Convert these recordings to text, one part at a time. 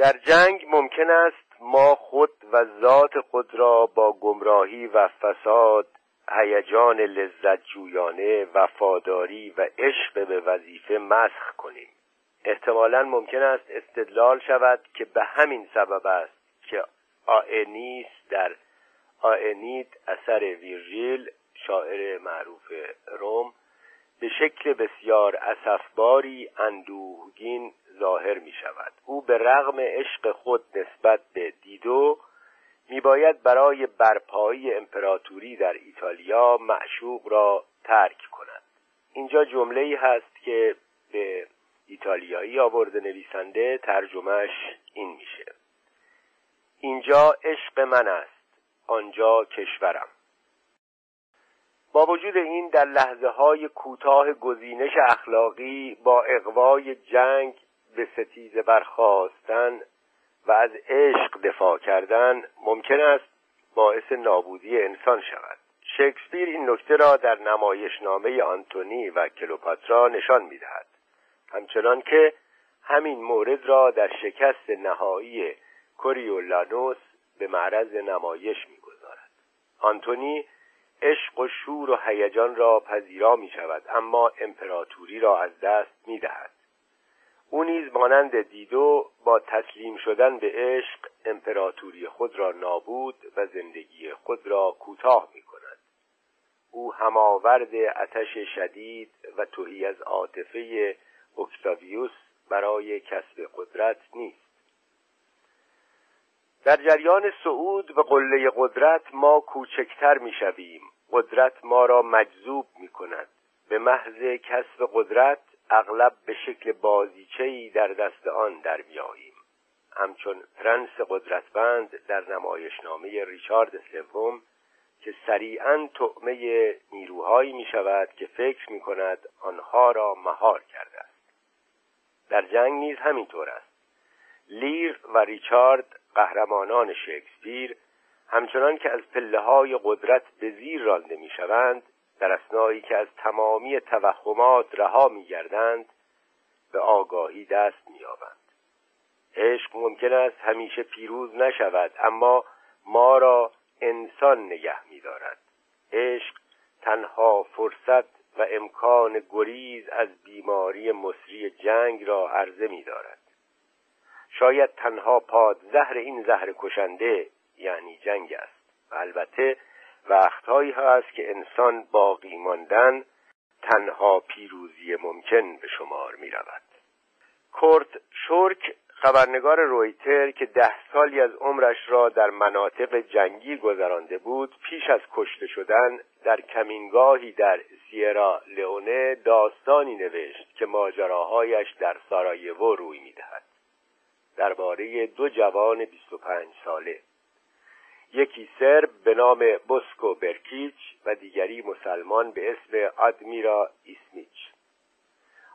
در جنگ ممکن است ما خود و ذات خود را با گمراهی و فساد هیجان لذت جویانه وفاداری و عشق به وظیفه مسخ کنیم. احتمالا ممکن است استدلال شود که به همین سبب است که آئنیس در آئنید اثر ویرژیل شاعر معروف روم به شکل بسیار اسفباری اندوهگین ظاهر می شود او به رغم عشق خود نسبت به دیدو می باید برای برپایی امپراتوری در ایتالیا معشوق را ترک کند. اینجا جمله ای هست که به ایتالیایی آورده نویسنده ترجمهش این میشه. اینجا عشق من است آنجا کشورم. با وجود این در لحظه های کوتاه گزینش اخلاقی با اقوای جنگ به ستیزه برخواستن و از عشق دفاع کردن ممکن است باعث نابودی انسان شود. شکسپیر این نکته را در نمایشنامه آنتونی و کلوپاترا نشان می‌دهد. همچنان که همین مورد را در شکست نهایی کوریولانوس به معرض نمایش می‌گذارد. آنتونی عشق و شور و هیجان را پذیرا می شود اما امپراتوری را از دست می دهد او نیز مانند دیدو با تسلیم شدن به عشق امپراتوری خود را نابود و زندگی خود را کوتاه می کند او هماورد اتش شدید و توهی از عاطفه اکتاویوس برای کسب قدرت نیست. در جریان صعود به قله قدرت ما کوچکتر می‌شویم. قدرت ما را مجذوب می کند به محض کسب قدرت اغلب به شکل بازیچه‌ای در دست آن در میاییم همچون پرنس قدرتمند در نمایشنامه ریچارد سوم که سریعا طعمه نیروهایی می شود که فکر می کند آنها را مهار کرده است. در جنگ نیز همینطور است. لیر و ریچارد قهرمانان شکسپیر همچنان که از پله های قدرت به زیر رانده می شوند در اسنایی که از تمامی توهمات رها می گردند به آگاهی دست می آبند. عشق ممکن است همیشه پیروز نشود اما ما را انسان نگه می دارد. عشق تنها فرصت و امکان گریز از بیماری مصری جنگ را عرضه می دارد. شاید تنها پاد زهر این زهر کشنده یعنی جنگ است. و البته وقتهایی هست که انسان باقی ماندن تنها پیروزی ممکن به شمار می رود کورت شورک خبرنگار رویتر که ده سالی از عمرش را در مناطق جنگی گذرانده بود پیش از کشته شدن در کمینگاهی در سیرا لئونه داستانی نوشت که ماجراهایش در سارایوو روی می‌دهد. درباره دو جوان 25 ساله. یکی سرب به نام بوسکو برکیچ و دیگری مسلمان به اسم آدمیرا ایسمیچ.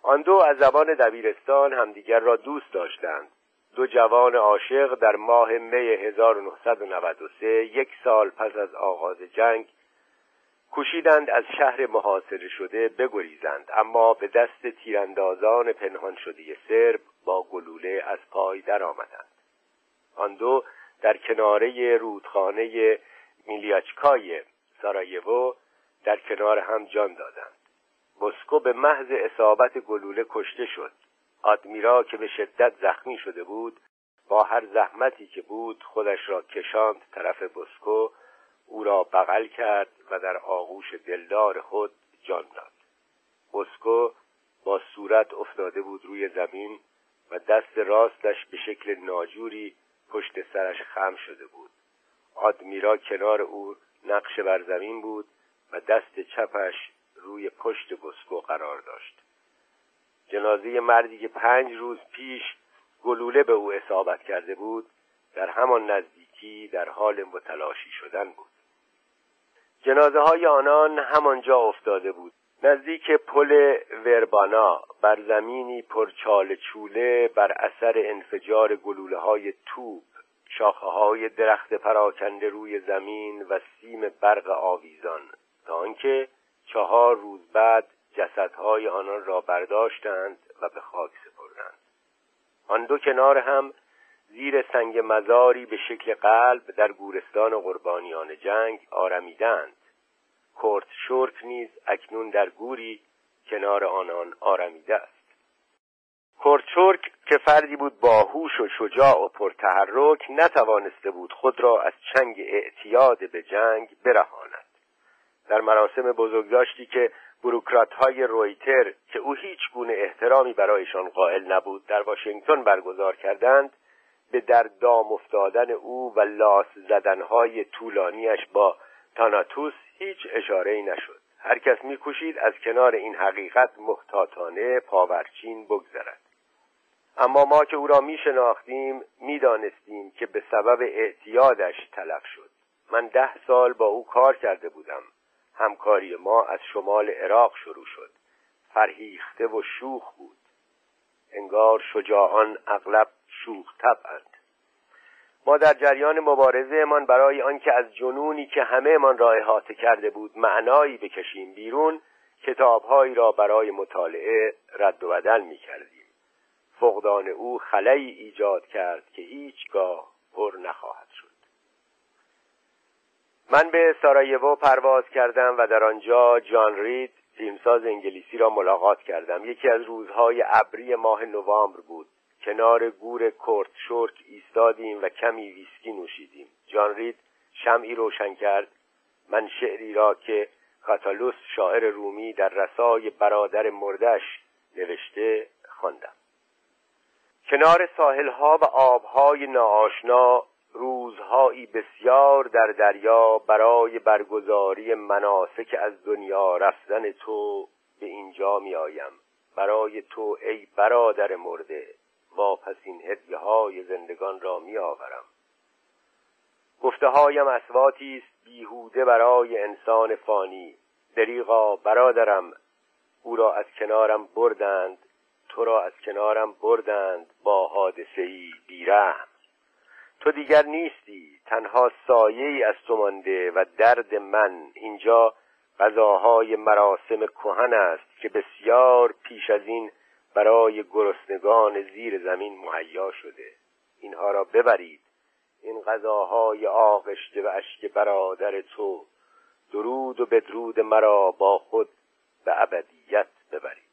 آن دو از زبان دبیرستان همدیگر را دوست داشتند. دو جوان عاشق در ماه می 1993 یک سال پس از آغاز جنگ کوشیدند از شهر محاصره شده بگریزند اما به دست تیراندازان پنهان شده سرب با گلوله از پای درآمدند. آن دو در کناره رودخانه میلیاچکای سارایوو در کنار هم جان دادند. بسکو به محض اصابت گلوله کشته شد. آدمیرا که به شدت زخمی شده بود با هر زحمتی که بود خودش را کشاند طرف بسکو او را بغل کرد و در آغوش دلدار خود جان داد. بسکو با صورت افتاده بود روی زمین و دست راستش به شکل ناجوری پشت سرش خم شده بود. آدمیرا کنار او نقش بر زمین بود و دست چپش روی پشت بسکو قرار داشت. جنازه مردی که پنج روز پیش گلوله به او اصابت کرده بود در همان نزدیکی در حال متلاشی شدن بود. جنازه های آنان همانجا افتاده بود. نزدیک پل وربانا بر زمینی پرچال چوله بر اثر انفجار گلوله های توپ شاخه های درخت پراکنده روی زمین و سیم برق آویزان. تا آنکه چهار روز بعد جسدهای آنان را برداشتند و به خاک سپردند. آن دو کنار هم زیر سنگ مزاری به شکل قلب در گورستان قربانیان جنگ آرمیدند. کرت شرک نیز اکنون در گوری کنار آنان آرمیده است. کرچورک که فردی بود باهوش و شجاع و پرتحرک نتوانسته بود خود را از چنگ اعتیاد به جنگ برهاند. در مراسم بزرگداشتی که بروکرات های رویتر که او هیچ گونه احترامی برایشان قائل نبود در واشنگتن برگزار کردند به در دام افتادن او و لاس زدنهای طولانیش با تاناتوس هیچ اشاره ای نشد. هر کس میکوشید از کنار این حقیقت محتاطانه پاورچین بگذرد. اما ما که او را می شناختیم می دانستیم که به سبب اعتیادش تلف شد. من ده سال با او کار کرده بودم. همکاری ما از شمال عراق شروع شد. فرهیخته و شوخ بود. انگار شجاعان اغلب شوخ طبعند ما در جریان مبارزه من برای آنکه از جنونی که همه من را احاطه کرده بود معنایی بکشیم بیرون کتابهایی را برای مطالعه رد و بدل می کردیم فقدان او خلایی ایجاد کرد که هیچگاه پر نخواهد شد. من به سارایوو پرواز کردم و در آنجا جان رید فیلمساز انگلیسی را ملاقات کردم. یکی از روزهای ابری ماه نوامبر بود. کنار گور کورت شورک ایستادیم و کمی ویسکی نوشیدیم. جان رید شمعی روشن کرد. من شعری را که کاتالوس شاعر رومی در رسای برادر مردش نوشته خواندم. کنار ساحلها و آبهای ناآشنا روزهایی بسیار در دریا برای برگزاری مناسک از دنیا رفتن تو به اینجا می آیم برای تو ای برادر مرده. واپس این هدیه های زندگان را می آورم گفته هایم اسواتی است بیهوده برای انسان فانی. دریغا برادرم او را از کنارم بردند تو را از کنارم بردند با حادثه ای بیرحم. تو دیگر نیستی تنها سایه ای از تو مانده و درد من اینجا غذاهای مراسم کهن است که بسیار پیش از این برای گرسنگان زیر زمین مهیا شده. اینها را ببرید. این غذاهای آغشته و اشک برادر تو. درود و بدرود مرا با خود به ابدیت ببرید.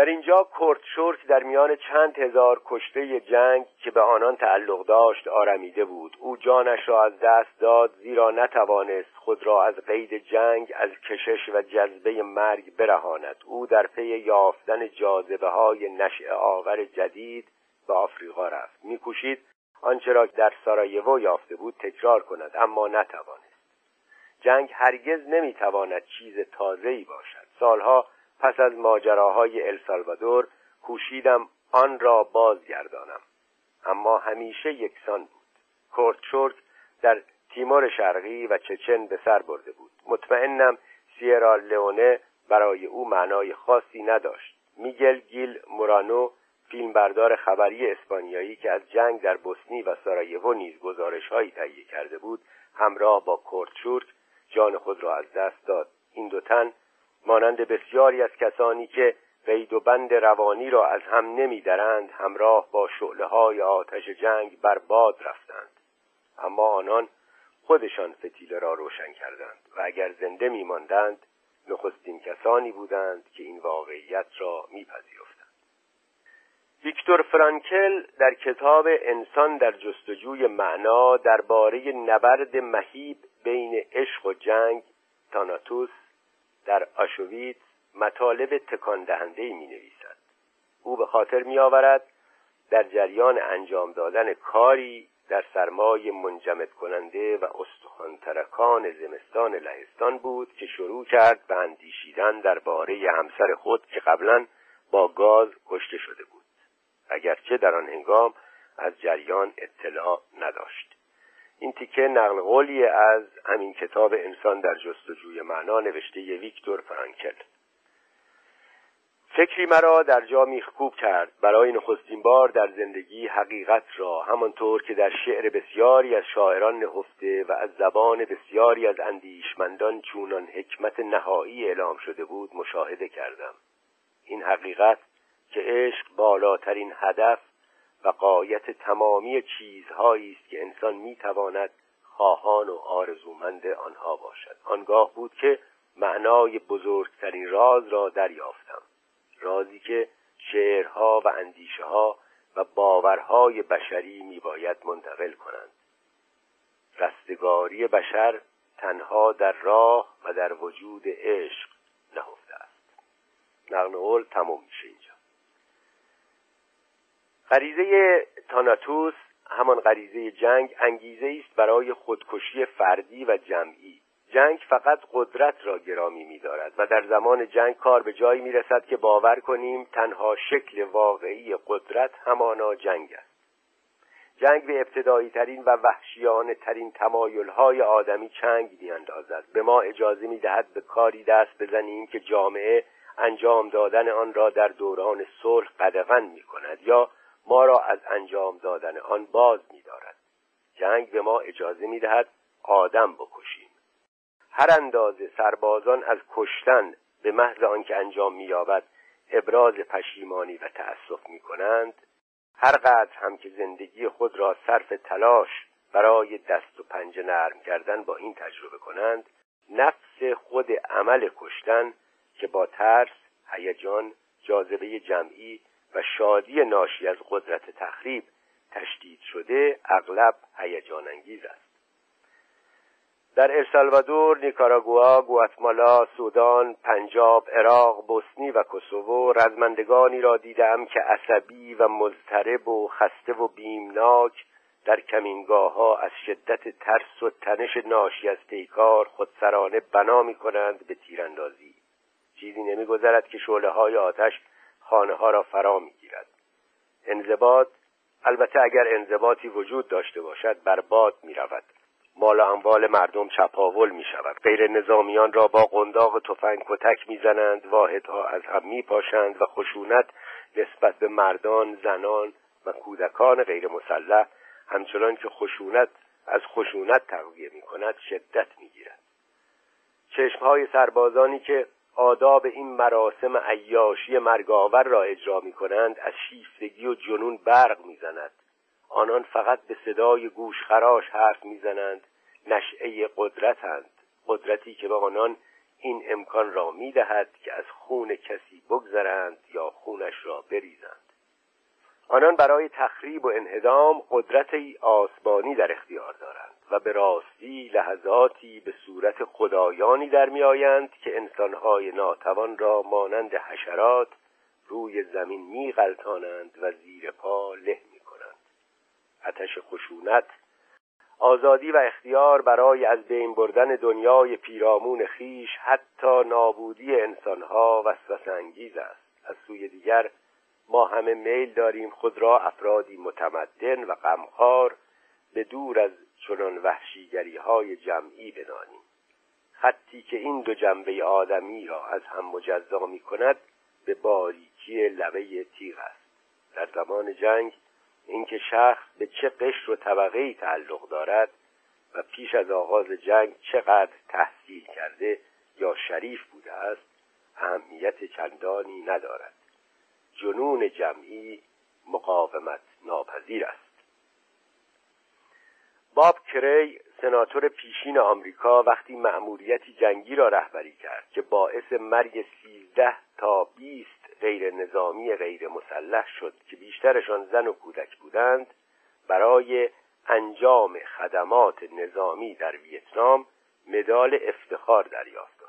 در اینجا کرت شورت در میان چند هزار کشته جنگ که به آنان تعلق داشت آرمیده بود. او جانش را از دست داد زیرا نتوانست خود را از قید جنگ از کشش و جذبه مرگ برهاند. او در پی یافتن جاذبه های نشع آور جدید به آفریقا رفت. میکوشید آنچه را در سارایوو یافته بود تکرار کند اما نتوانست. جنگ هرگز نمی‌تواند چیز تازه‌ای باشد. سالها پس از ماجراهای السالوادور کوشیدم آن را بازگردانم. اما همیشه یکسان بود. کورت در تیمور شرقی و چچن به سر برده بود. مطمئنم سیرا لئونه برای او معنای خاصی نداشت. میگل گیل مورانو فیلمبردار خبری اسپانیایی که از جنگ در بوسنی و سارایوو نیز گزارشهایی تهیه کرده بود همراه با کورتشورک جان خود را از دست داد. این دو تن مانند بسیاری از کسانی که قید و بند روانی را از هم نمیدرند همراه با شعله های آتش جنگ بر باد رفتند. اما آنان خودشان فتیله را روشن کردند و اگر زنده میماندند نخستین کسانی بودند که این واقعیت را میپذیرفتند. ویکتور فرانکل در کتاب انسان در جستجوی معنا درباره نبرد مهیب بین عشق و جنگ تاناتوس در آشویت مطالب تکان دهنده می نویسد. او به خاطر می آورد در جریان انجام دادن کاری در سرمای منجمد کننده و استخوان ترکان زمستان لهستان بود که شروع کرد به اندیشیدن درباره همسر خود که قبلا با گاز کشته شده بود. اگرچه در آن هنگام از جریان اطلاع نداشت. این تیکه نقل قولی از همین کتاب انسان در جستجوی معنا نوشته ویکتور فرانکل. فکری مرا در جا میخکوب کرد. برای نخستین بار در زندگی حقیقت را همانطور که در شعر بسیاری از شاعران نهفته و از زبان بسیاری از اندیشمندان چونان حکمت نهایی اعلام شده بود مشاهده کردم. این حقیقت که عشق بالاترین هدف و قایت تمامی چیزهایی است که انسان می‌تواند خواهان و آرزومند آنها باشد. آنگاه بود که معنای بزرگترین راز را دریافتم. رازی که شعرها و اندیشه ها و باورهای بشری میباید منتقل کنند. رستگاری بشر تنها در راه و در وجود عشق نهفته است. نقل قول تمام میشه غریزه تاناتوس همان غریزه جنگ انگیزه است برای خودکشی فردی و جمعی. جنگ فقط قدرت را گرامی می‌دارد و در زمان جنگ کار به جایی می‌رسد که باور کنیم تنها شکل واقعی قدرت همانا جنگ است. جنگ به ابتدایی ترین و وحشیانه ترین تمایل های آدمی چنگ میاندازد به ما اجازه می‌دهد به کاری دست بزنیم که جامعه انجام دادن آن را در دوران صلح قدغن می کند یا ما را از انجام دادن آن باز می دارد. جنگ به ما اجازه می دهد آدم بکشیم هر اندازه سربازان از کشتن به محض آنکه انجام مییابد ابراز پشیمانی و تأسف می کنند هر قدر هم که زندگی خود را صرف تلاش برای دست و پنجه نرم کردن با این تجربه کنند نفس خود عمل کشتن که با ترس، هیجان، جاذبه جمعی و شادی ناشی از قدرت تخریب تشدید شده اغلب هیجان انگیز است. در السالوادور، نیکاراگوا، گواتمالا، سودان، پنجاب، عراق، بوسنی و کوسوو رزمندگانی را دیدم که عصبی و مضطرب و خسته و بیمناک در کمینگاه ها از شدت ترس و تنش ناشی از پیکار خودسرانه بنا می کنند به تیراندازی. چیزی نمیگذرد که شعله های آتش خانه ها را فرا می گیرد انضباط البته اگر انضباطی وجود داشته باشد برباد می رود مال و اموال مردم چپاول می شود غیر نظامیان را با قنداق تفنگ کتک می‌زنند واحدها از هم می پاشند و خشونت نسبت به مردان زنان و کودکان غیر مسلح همچنان که خشونت از خشونت تقویه می کند شدت می گیرد چشمهای سربازانی که آداب این مراسم عیاشی مرگاور را اجرا می کنند از شیفتگی و جنون برق می‌زند. آنان فقط به صدای گوشخراش حرف می‌زنند نشعه قدرتند قدرتی که به آنان این امکان را می‌دهد که از خون کسی بگذرند یا خونش را بریزند. آنان برای تخریب و انهدام قدرت آسمانی در اختیار دارند و به راستی لحظاتی به صورت خدایانی در میآیند که انسانهای ناتوان را مانند حشرات روی زمین میغلطانند و زیر پا له می‌کنند آتش خشونت آزادی و اختیار برای از بین بردن دنیای پیرامون خیش حتی نابودی انسانها وسوسه انگیز است. از سوی دیگر ما همه میل داریم خود را افرادی متمدن و غمخوار به دور از چنان وحشیگری های جمعی بدانیم خطی که این دو جنبه آدمی را از هم مجزا می کند به باریکی لبه تیغ است. در زمان جنگ اینکه شخص به چه قشر و طبقه تعلق دارد و پیش از آغاز جنگ چقدر تحصیل کرده یا شریف بوده است اهمیت چندانی ندارد. جنون جمعی مقاومت ناپذیر است. باب کری سناتور پیشین آمریکا وقتی مأموریتی جنگی را رهبری کرد که باعث مرگ سیزده تا بیست غیر نظامی غیر مسلح شد که بیشترشان زن و کودک بودند برای انجام خدمات نظامی در ویتنام مدال افتخار دریافت.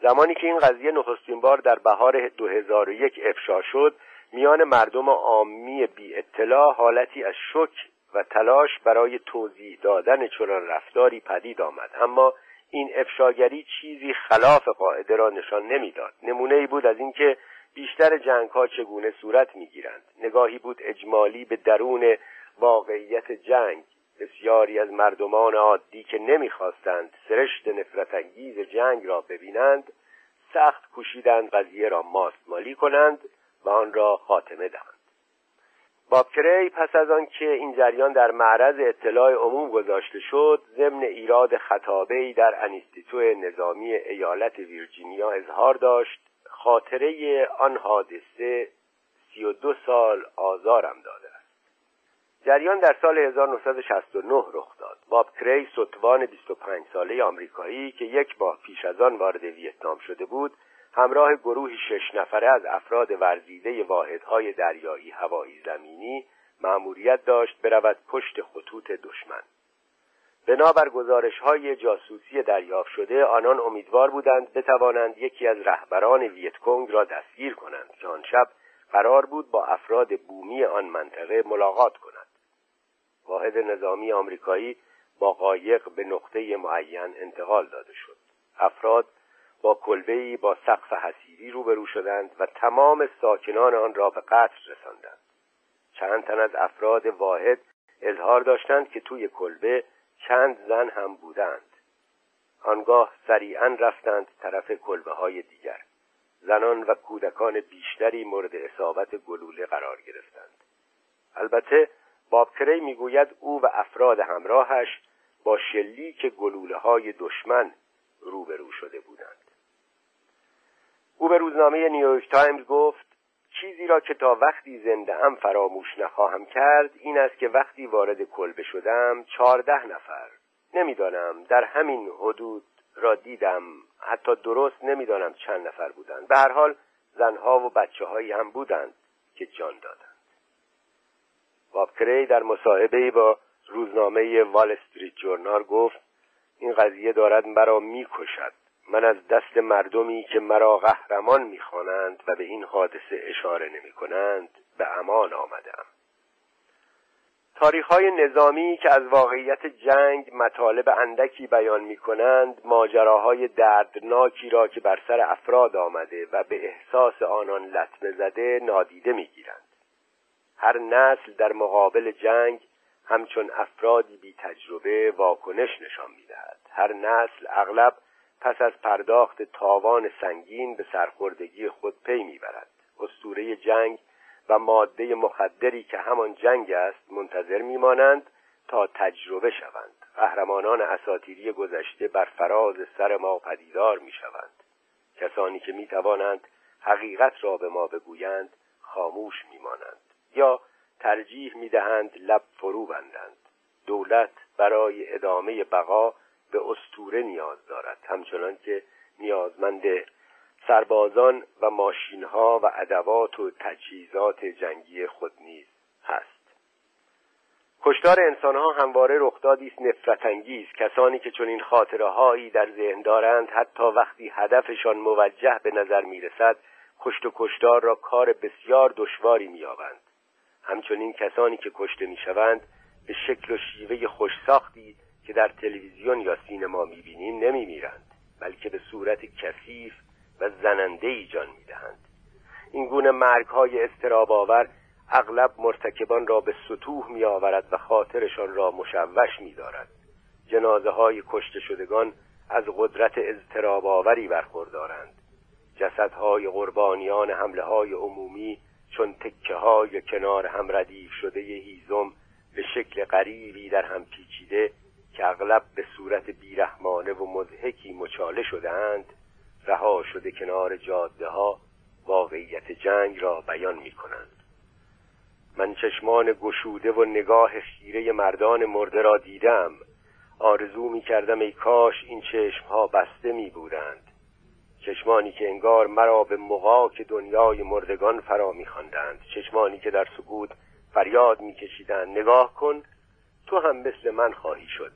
زمانی که این قضیه نخستین بار در بهار 2001 افشا شد میان مردم عامی بی اطلاع حالتی از شک و تلاش برای توضیح دادن چنان رفتاری پدید آمد. اما این افشاگری چیزی خلاف قاعده را نشان نمی‌داد. نمونه ای بود از اینکه بیشتر جنگ ها چگونه صورت می‌گیرند. نگاهی بود اجمالی به درون واقعیت جنگ. بسیاری از مردمان عادی که نمی‌خواستند سرشت نفرت انگیز جنگ را ببینند سخت کوشیدند قضیه را ماستمالی کنند و آن را خاتمه دهند. بابکری پس از آنکه این جریان در معرض اطلاع عموم گذاشته شد ضمن ایراد خطابهای در انیستیتو نظامی ایالت ویرجینیا اظهار داشت خاطره آن حادثه سی و دو سال آزارم داده جریان در سال 1969 رخ داد. باب کری ستوان 25 ساله آمریکایی که یک ماه پیش از آن وارد ویتنام شده بود همراه گروهی شش نفره از افراد ورزیده واحدهای دریایی هوایی زمینی مأموریت داشت برود پشت خطوط دشمن. بنابر گزارش های جاسوسی دریافت شده آنان امیدوار بودند بتوانند یکی از رهبران ویتکونگ را دستگیر کنند که آن شب قرار بود با افراد بومی آن منطقه ملاقات کند. واحد نظامی آمریکایی با قایق به نقطه معین انتقال داده شد. افراد با کلبه‌ای با سقف حسیری روبرو شدند و تمام ساکنان آن را به قتل رساندند. چند تن از افراد واحد اظهار داشتند که توی کلبه چند زن هم بودند. آنگاه سریعا رفتند طرف کلبه های دیگر. زنان و کودکان بیشتری مورد اصابت گلوله قرار گرفتند. البته باب کری می‌گوید او و افراد همراهش با شلیک گلوله های دشمن روبرو شده بودند. او به روزنامه نیویورک تایمز گفت چیزی را که تا وقتی زنده ام فراموش نخواهم کرد این است که وقتی وارد کلبه شدم چهارده نفر. نمی‌دانم در همین حدود را دیدم. حتی درست نمی‌دانم چند نفر بودند. به هر حال زنها و بچه هایی هم بودند که جان دادند. کری در مصاحبه با روزنامه وال استریت جورنال گفت این قضیه دارد مرا می‌کشد من از دست مردمی که مرا قهرمان می‌خوانند و به این حادثه اشاره نمی کنند به امان آمدم تاریخ های نظامی که از واقعیت جنگ مطالب اندکی بیان می کنند ماجراهای دردناکی را که بر سر افراد آمده و به احساس آنان لطمه زده نادیده می گیرند. هر نسل در مقابل جنگ همچون افرادی بی تجربه واکنش نشان می دهد. هر نسل اغلب پس از پرداخت تاوان سنگین به سرخوردگی خود پی می‌برد. اسطوره جنگ و ماده مخدری که همان جنگ است منتظر میمانند تا تجربه شوند. قهرمانان اساتیری گذشته بر فراز سر ما پدیدار می‌شوند. کسانی که می‌توانند حقیقت را به ما بگویند خاموش میمانند. یا ترجیح می‌دهند لب فرو بندند. دولت برای ادامه بقا به استوره نیاز دارد. همچنان که نیازمند سربازان و ماشینها و ادوات و تجهیزات جنگی خود نیز هست. کشتار انسانها همواره رخدادی است نفرت انگیز کسانی که چنین خاطره هایی در ذهن دارند حتی وقتی هدفشان موجه به نظر می‌رسد کشت و کشتار را کار بسیار دشواری مییابند. همچنین کسانی که کشته می‌شوند به شکل و شیوه خوشساختی که در تلویزیون یا سینما می‌بینیم نمیمیرند بلکه به صورت کثیف و زننده ای جان می‌دهند. این گونه مرگ های استراب آور اغلب مرتکبان را به سطوح می آورد و خاطرشان را مشوش می دارد جنازه های کشته شدگان از قدرت اضطراب آوری برخوردارند. جسدهای قربانیان حمله های عمومی چون تکه های کنار هم ردیف شده هیزم به شکل غریبی در هم پیچیده که اغلب به صورت بیرحمانه و مضحکی مچاله شدهاند رها شده کنار جاده ها واقعیت جنگ را بیان می کنند من چشمان گشوده و نگاه خیره مردان مرده را دیدم. آرزو می کردم ای کاش این چشمها بسته می بودند چشمانی که انگار مرا به مغاک دنیای مردگان فرا می خواندند چشمانی که در سکوت فریاد می کشیدند نگاه کن تو هم مثل من خواهی شد.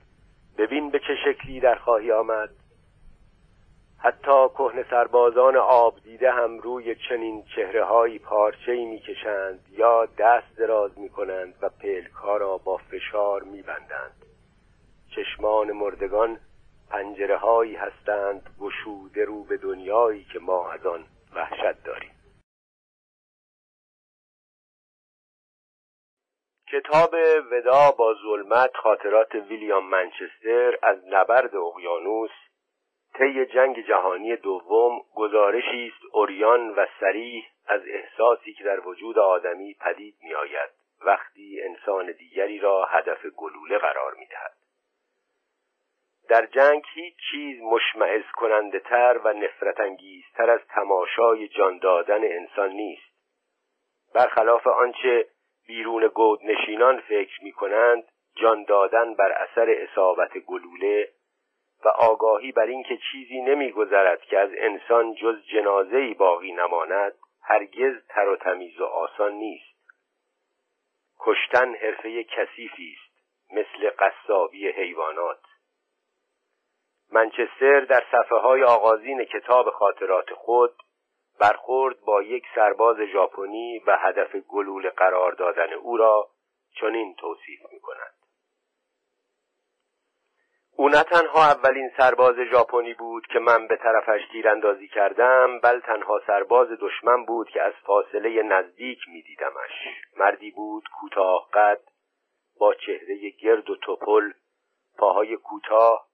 ببین به چه شکلی در خواهی آمد. حتی کهن سربازان آب دیده هم روی چنین چهره های پارچه می کشند یا دست دراز می کنند و پلکا را با فشار می بندند. چشمان مردگان پنجره هایی هستند گشوده رو به دنیایی که ما از آن وحشت داریم. کتاب ودا با ظلمت خاطرات ویلیام منچستر از نبرد اقیانوس طی جنگ جهانی دوم گزارشی است اوریان و سریح از احساسی که در وجود آدمی پدید میآید وقتی انسان دیگری را هدف گلوله قرار می‌دهد. در جنگ هیچ چیز مشمعز کننده تر و نفرت انگیزتر از تماشای جان دادن انسان نیست. برخلاف آنچه بیرون گود نشینان فکر می کنند جان دادن بر اثر اصابت گلوله و آگاهی بر اینکه چیزی نمیگذرد که از انسان جز جنازه‌ای باقی نماند هرگز تر و تمیز و آسان نیست. کشتن حرفه کثیفی است مثل قصابی حیوانات. منچستر در صفحه های آغازین کتاب خاطرات خود برخورد با یک سرباز ژاپنی و هدف گلوله قرار دادن او را چنین توصیف می کند او نه تنها اولین سرباز ژاپنی بود که من به طرفش تیراندازی کردم بل تنها سرباز دشمن بود که از فاصله نزدیک میدیدمش. مردی بود کوتاه قد با چهره گرد و توپل پاهای کوتاه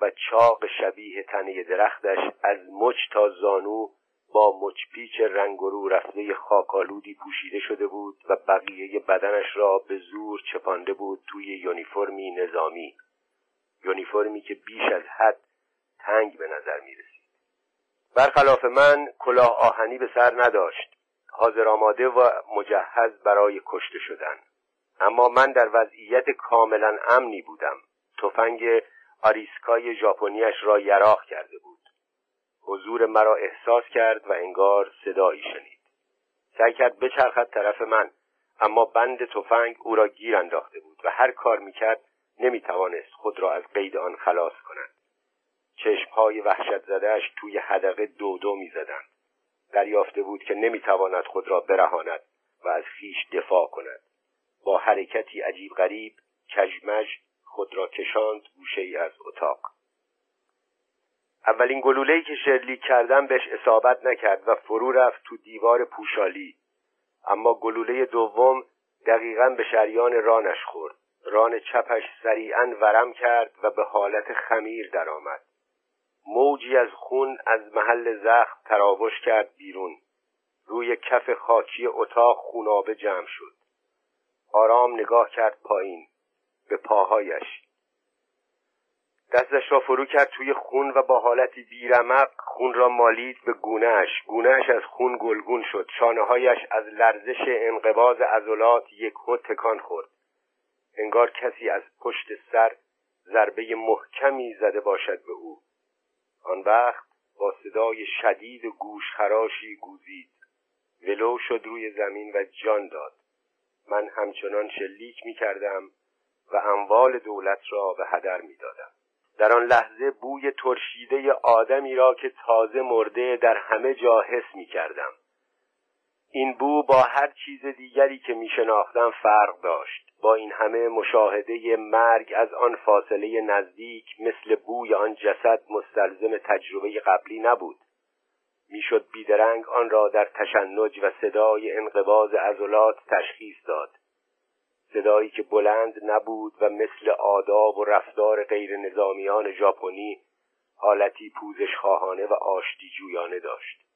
و چاق شبیه تنه درختش از مچ تا زانو با مچپیچ رنگ رو رفته خاکالودی پوشیده شده بود و بقیه بدنش را به زور چپانده بود توی یونیفرمی نظامی. یونیفرمی که بیش از حد تنگ به نظر می رسید. برخلاف من کلاه آهنی به سر نداشت. حاضر آماده و مجهز برای کشته شدن. اما من در وضعیت کاملا امنی بودم. تفنگ آریسکای ژاپنیش را یراق کرده بود. حضور مرا احساس کرد و انگار صدایی شنید. سعی کرد بچرخد طرف من اما بند تفنگ او را گیر انداخته بود و هر کار می‌کرد نمی‌توانست خود را از قید آن خلاص کند. چشمهای وحشت زدهش توی حدقه دو دو می‌زدند. دریافته بود که نمی‌تواند خود را برهاند و از خیش دفاع کند. با حرکتی عجیب غریب کژمژ خود را کشاند گوشه ای از اتاق. اولین گلوله‌ای که شلیک کردم بهش اصابت نکرد و فرو رفت تو دیوار پوشالی. اما گلوله دوم دقیقا به شریان رانش خورد. ران چپش سریعا ورم کرد و به حالت خمیر درآمد. موجی از خون از محل زخم تراوش کرد بیرون. روی کف خاکی اتاق خونابه جمع شد. آرام نگاه کرد پایین. به پاهایش. دستش را فرو کرد توی خون و با حالتی بیرمق خون را مالید به گونهش گونهش از خون گلگون شد. شانههایش از لرزش انقباز عضلات یک خود تکان خورد. انگار کسی از پشت سر ضربه محکمی زده باشد به او. آن وقت با صدای شدید و گوشخراشی گوزید. ولو شد روی زمین و جان داد. من همچنان شلیک می کردم و اموال دولت را به هدر می دادم. در آن لحظه بوی ترشیده آدمی را که تازه مرده در همه جا حس می کردم. این بو با هر چیز دیگری که می شناختم فرق داشت. با این همه مشاهده مرگ از آن فاصله نزدیک مثل بوی آن جسد مستلزم تجربه قبلی نبود. می‌شد بیدرنگ آن را در تشنج و صدای انقباز عضلات تشخیص داد صدایی که بلند نبود و مثل آداب و رفتار غیر نظامیان ژاپنی حالتی پوزش خواهانه و آشتی جویانه داشت.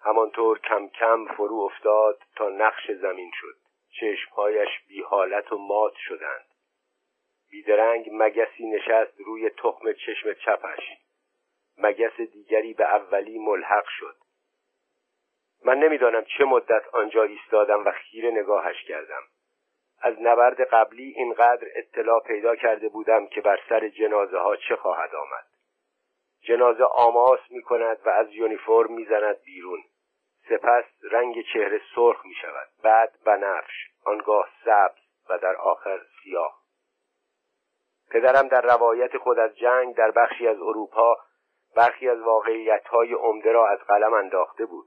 همانطور کم کم فرو افتاد تا نقش زمین شد. چشمهایش بی حالت و مات شدند. بیدرنگ مگسی نشست روی تخم چشم چپش. مگس دیگری به اولی ملحق شد. من نمی‌دانم چه مدت آنجا ایستادم و خیره نگاهش کردم. از نبرد قبلی اینقدر اطلاع پیدا کرده بودم که بر سر جنازه ها چه خواهد آمد. جنازه آماس می کند و از یونیفرم می زند بیرون. سپس رنگ چهره سرخ می شود. بعد بنفش آنگاه سبز و در آخر سیاه. پدرم در روایت خود از جنگ در بخشی از اروپا برخی از واقعیتهای عمده را از قلم انداخته بود.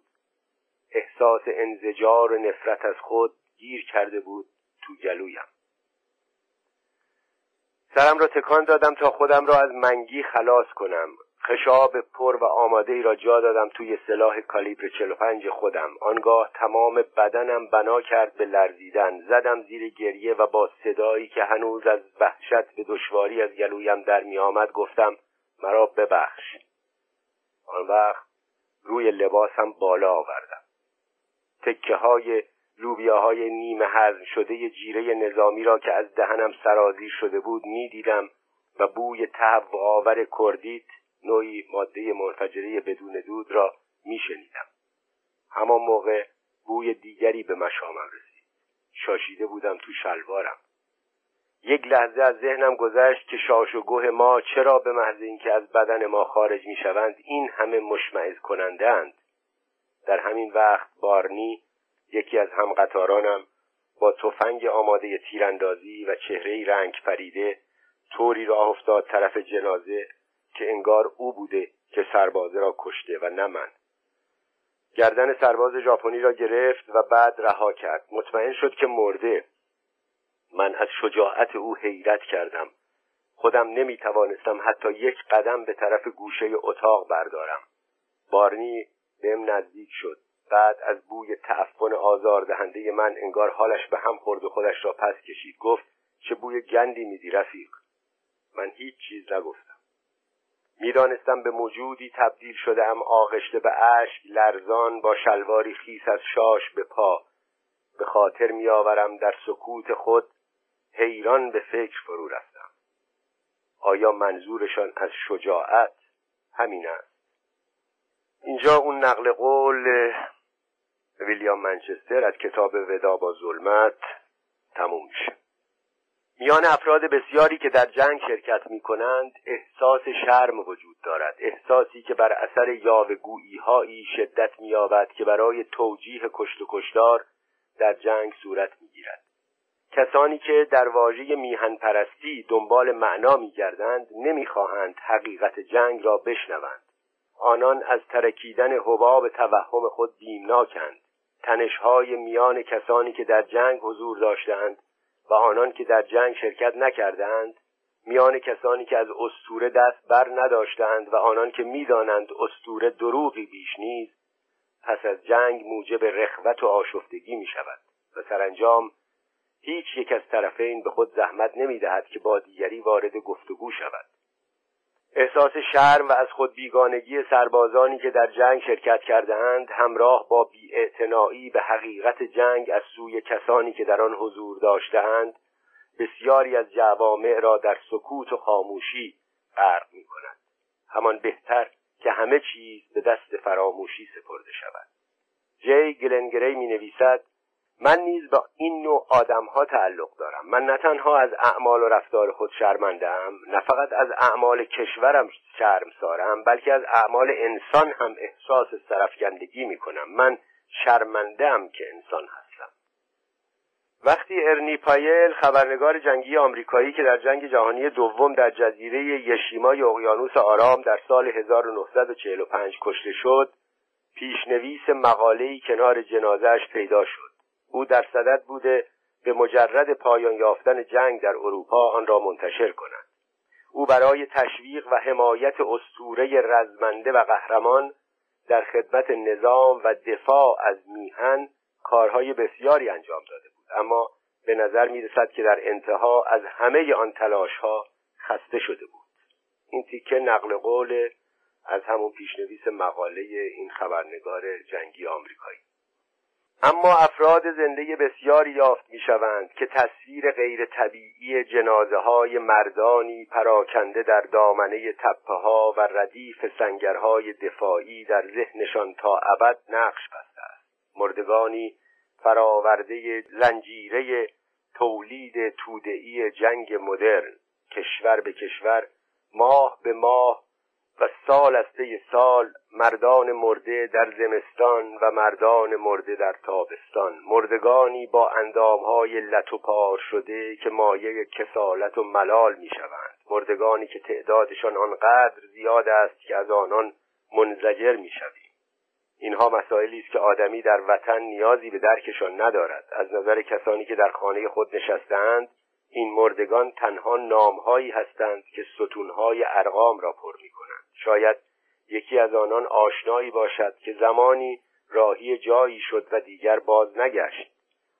احساس انزجار و نفرت از خود گیر کرده بود. تو جلویم سرم را تکان دادم تا خودم را از منگی خلاص کنم. خشاب پر و آماده ای را جا دادم توی سلاح کالیبر 45 خودم. آنگاه تمام بدنم بنا کرد به لرزیدن. زدم زیر گریه و با صدایی که هنوز از وحشت به دشواری از گلویم در می آمد گفتم مرا ببخش. آن وقت روی لباسم بالا آوردم. تکه های لوبیاهای نیمه هضم شده جیره نظامی را که از دهنم سرازیر شده بود می‌دیدم و بوی تهوع آور کردیت نوعی ماده منفجره بدون دود را میشنیدم. همان موقع بوی دیگری به مشامم رسید. شاشیده بودم تو شلوارم. یک لحظه از ذهنم گذشت که شاش و گوه ما چرا به محض اینکه از بدن ما خارج می‌شوند این همه مشمعز کنندند در همین وقت بارنی یکی از همقطارانم با تفنگ آماده تیراندازی و چهره رنگ پریده طوری راه افتاد طرف جنازه که انگار او بوده که سربازه را کشته و نه من. گردن سرباز ژاپنی را گرفت و بعد رها کرد. مطمئن شد که مرده. من از شجاعت او حیرت کردم. خودم نمی توانستم حتی یک قدم به طرف گوشه اتاق بردارم. بارنی بهم نزدیک شد. بعد از بوی تعفن آزاردهنده من انگار حالش به هم خورد و خودش را پس کشید. گفت چه بوی گندی میدی رفیق. من هیچ چیز نگفتم. می‌دانستم به موجودی تبدیل شده ام آغشته به اشک لرزان با شلواری خیس از شاش به پا. به خاطر میآورم در سکوت خود حیران به فکر فرو رفتم. آیا منظورشان از شجاعت؟ همین است. اینجا اون نقل قول ویلیام منچستر از کتاب ودا با ظلمت تموم میشه. میان افراد بسیاری که در جنگ شرکت می کنند احساس شرم وجود دارد. احساسی که بر اثر یاوگویی هایی شدت می که برای توجیه کشت و کشتار در جنگ صورت می گیرد کسانی که در واژه میهن پرستی دنبال معنا می گردند نمی خواهند حقیقت جنگ را بشنوند. آنان از ترکیدن حباب توهم خود بیمناکند تنشهای میان کسانی که در جنگ حضور داشتند و آنان که در جنگ شرکت نکردند میان کسانی که از استوره دست بر نداشتند و آنان که می‌دانند استوره دروغی بیش نیست پس از جنگ موجب رخوت و آشفتگی می شود و سرانجام هیچ یک از طرفین به خود زحمت نمی دهد که با دیگری وارد گفتگو شود. احساس شرم و از خود بیگانگی سربازانی که در جنگ شرکت کرده همراه با بیاعتنایی به حقیقت جنگ از سوی کسانی که در آن حضور داشتهاند بسیاری از جوامع را در سکوت و خاموشی غرق می کند همان بهتر که همه چیز به دست فراموشی سپرده شود. جی گلنگری می نویسد من نیز با این نوع آدم ها تعلق دارم. من نه تنها از اعمال و رفتار خود شرمندم نه فقط از اعمال کشورم شرم سارم بلکه از اعمال انسان هم احساس سرفگندگی می کنم من شرمندم که انسان هستم. وقتی ارنی پایل خبرنگار جنگی آمریکایی که در جنگ جهانی دوم در جزیره یشیمای اقیانوس آرام در سال 1945 کشته شد پیشنویس مقاله‌ای کنار جنازهش پیدا شد. او در صدد بوده به مجرد پایان یافتن جنگ در اروپا آن را منتشر کند. او برای تشویق و حمایت استوره رزمنده و قهرمان در خدمت نظام و دفاع از میهن کارهای بسیاری انجام داده بود. اما به نظر می رسد که در انتها از همه آن تلاش ها خسته شده بود. این تیکه نقل قول از همون پیشنویس مقاله این خبرنگار جنگی آمریکایی. اما افراد زنده بسیاری یافت می شوند که تصویر غیر طبیعی جنازه های مردانی پراکنده در دامنه تپه ها و ردیف سنگرهای دفاعی در ذهنشان تا ابد نقش بسته است. مردگانی فراورده زنجیره تولید تودعی جنگ مدرن کشور به کشور ماه به ماه و سال از طی سال مردان مرده در زمستان و مردان مرده در تابستان. مردگانی با اندامهای لط و پار شده که مایه کسالت و ملال می‌شوند. مردگانی که تعدادشان آنقدر زیاد است که از آنان منزجر می‌شویم. اینها مسائلی است که آدمی در وطن نیازی به درکشان ندارد. از نظر کسانی که در خانه خود نشستهاند این مردگان تنها نامهایی هستند که ستونهای ارقام را پر می کنند شاید یکی از آنان آشنایی باشد که زمانی راهی جایی شد و دیگر باز نگشت.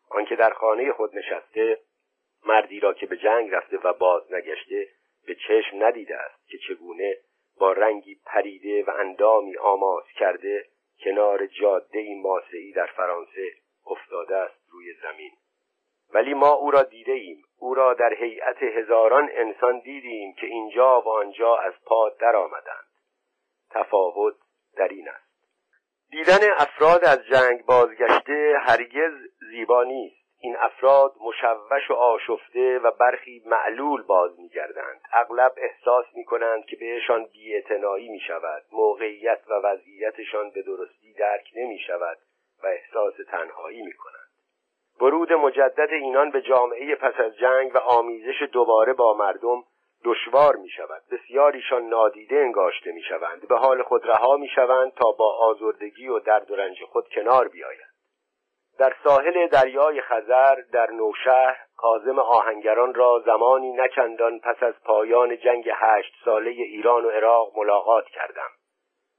آنکه در خانه خود نشسته مردی را که به جنگ رفته و باز نگشته به چشم ندیده است که چگونه با رنگی پریده و اندامی آماس کرده کنار جاده ماسعی در فرانسه افتاده است روی زمین. ولی ما او را دیده ایم. او را در هیئت هزاران انسان دیدیم که اینجا و آنجا از پا در آمدند تفاوت در این است. دیدن افراد از جنگ بازگشته هرگز زیبا نیست. این افراد مشوش و آشفته و برخی معلول باز میگردند. اغلب احساس می‌کنند که بهشان بیاعتنایی می شود موقعیت و وضعیتشان به درستی درک نمی شود و احساس تنهایی می کنند ورود مجدد اینان به جامعه پس از جنگ و آمیزش دوباره با مردم دشوار می شود بسیاریشان نادیده انگاشته می شوند به حال خود رها می شوند تا با آزردگی و درد و رنج خود کنار بیایند در ساحل دریای خزر در نوشهر کازم آهنگران را زمانی نچندان پس از پایان جنگ هشت ساله ایران و عراق ملاقات کردم.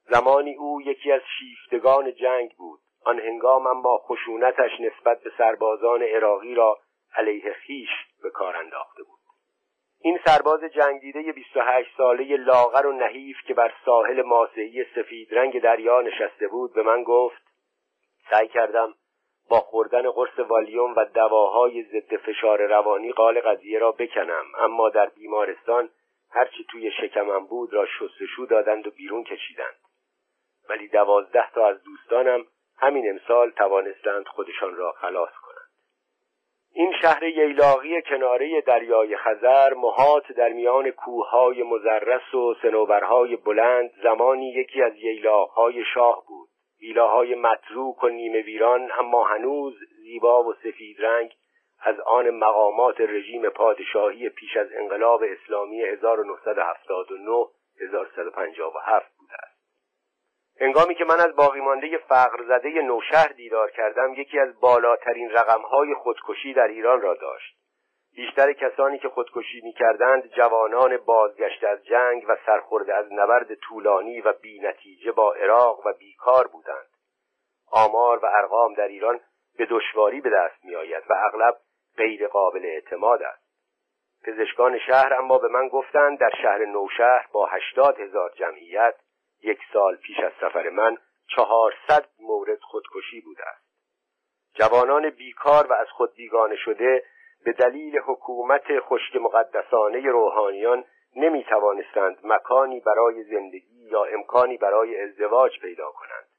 زمانی او یکی از شیفتگان جنگ بود. آن هنگام اما خشونتش نسبت به سربازان عراقی را علیه خیش به کار انداخته بود. این سرباز جنگیده 28 ساله لاغر و نحیف که بر ساحل ماسهی سفید رنگ دریا نشسته بود به من گفت سعی کردم با خوردن قرص والیوم و دواهای ضد فشار روانی قال قضیه را بکنم اما در بیمارستان هرچی توی شکمم بود را شستشو دادند و بیرون کشیدند. ولی دوازده تا از دوستانم همین امسال توانستند خودشان را خلاص کنند. این شهر ییلاقی کناره دریای خزر محاط در میان کوههای مزرس و سنوبرهای بلند زمانی یکی از ییلاقهای شاه بود. ویلاهای متروک و نیمه ویران اما هنوز زیبا و سفید رنگ از آن مقامات رژیم پادشاهی پیش از انقلاب اسلامی 1979 1157 بوده است هنگامی که من از باقی مانده فقر زده نوشهر دیدار کردم یکی از بالاترین رقمهای خودکشی در ایران را داشت. بیشتر کسانی که خودکشی می‌کردند جوانان بازگشته از جنگ و سرخورده از نبرد طولانی و بینتیجه با عراق و بیکار بودند. آمار و ارقام در ایران به دشواری به دست میآید و اغلب غیر قابل اعتماد است. پزشکان شهر اما به من گفتند در شهر نوشهر با هشتاد هزار جمعیت یک سال پیش از سفر من چهارصد مورد خودکشی بوده است. جوانان بیکار و از خود بیگانه شده به دلیل حکومت خشک مقدسانه روحانیان نمی توانستند مکانی برای زندگی یا امکانی برای ازدواج پیدا کنند.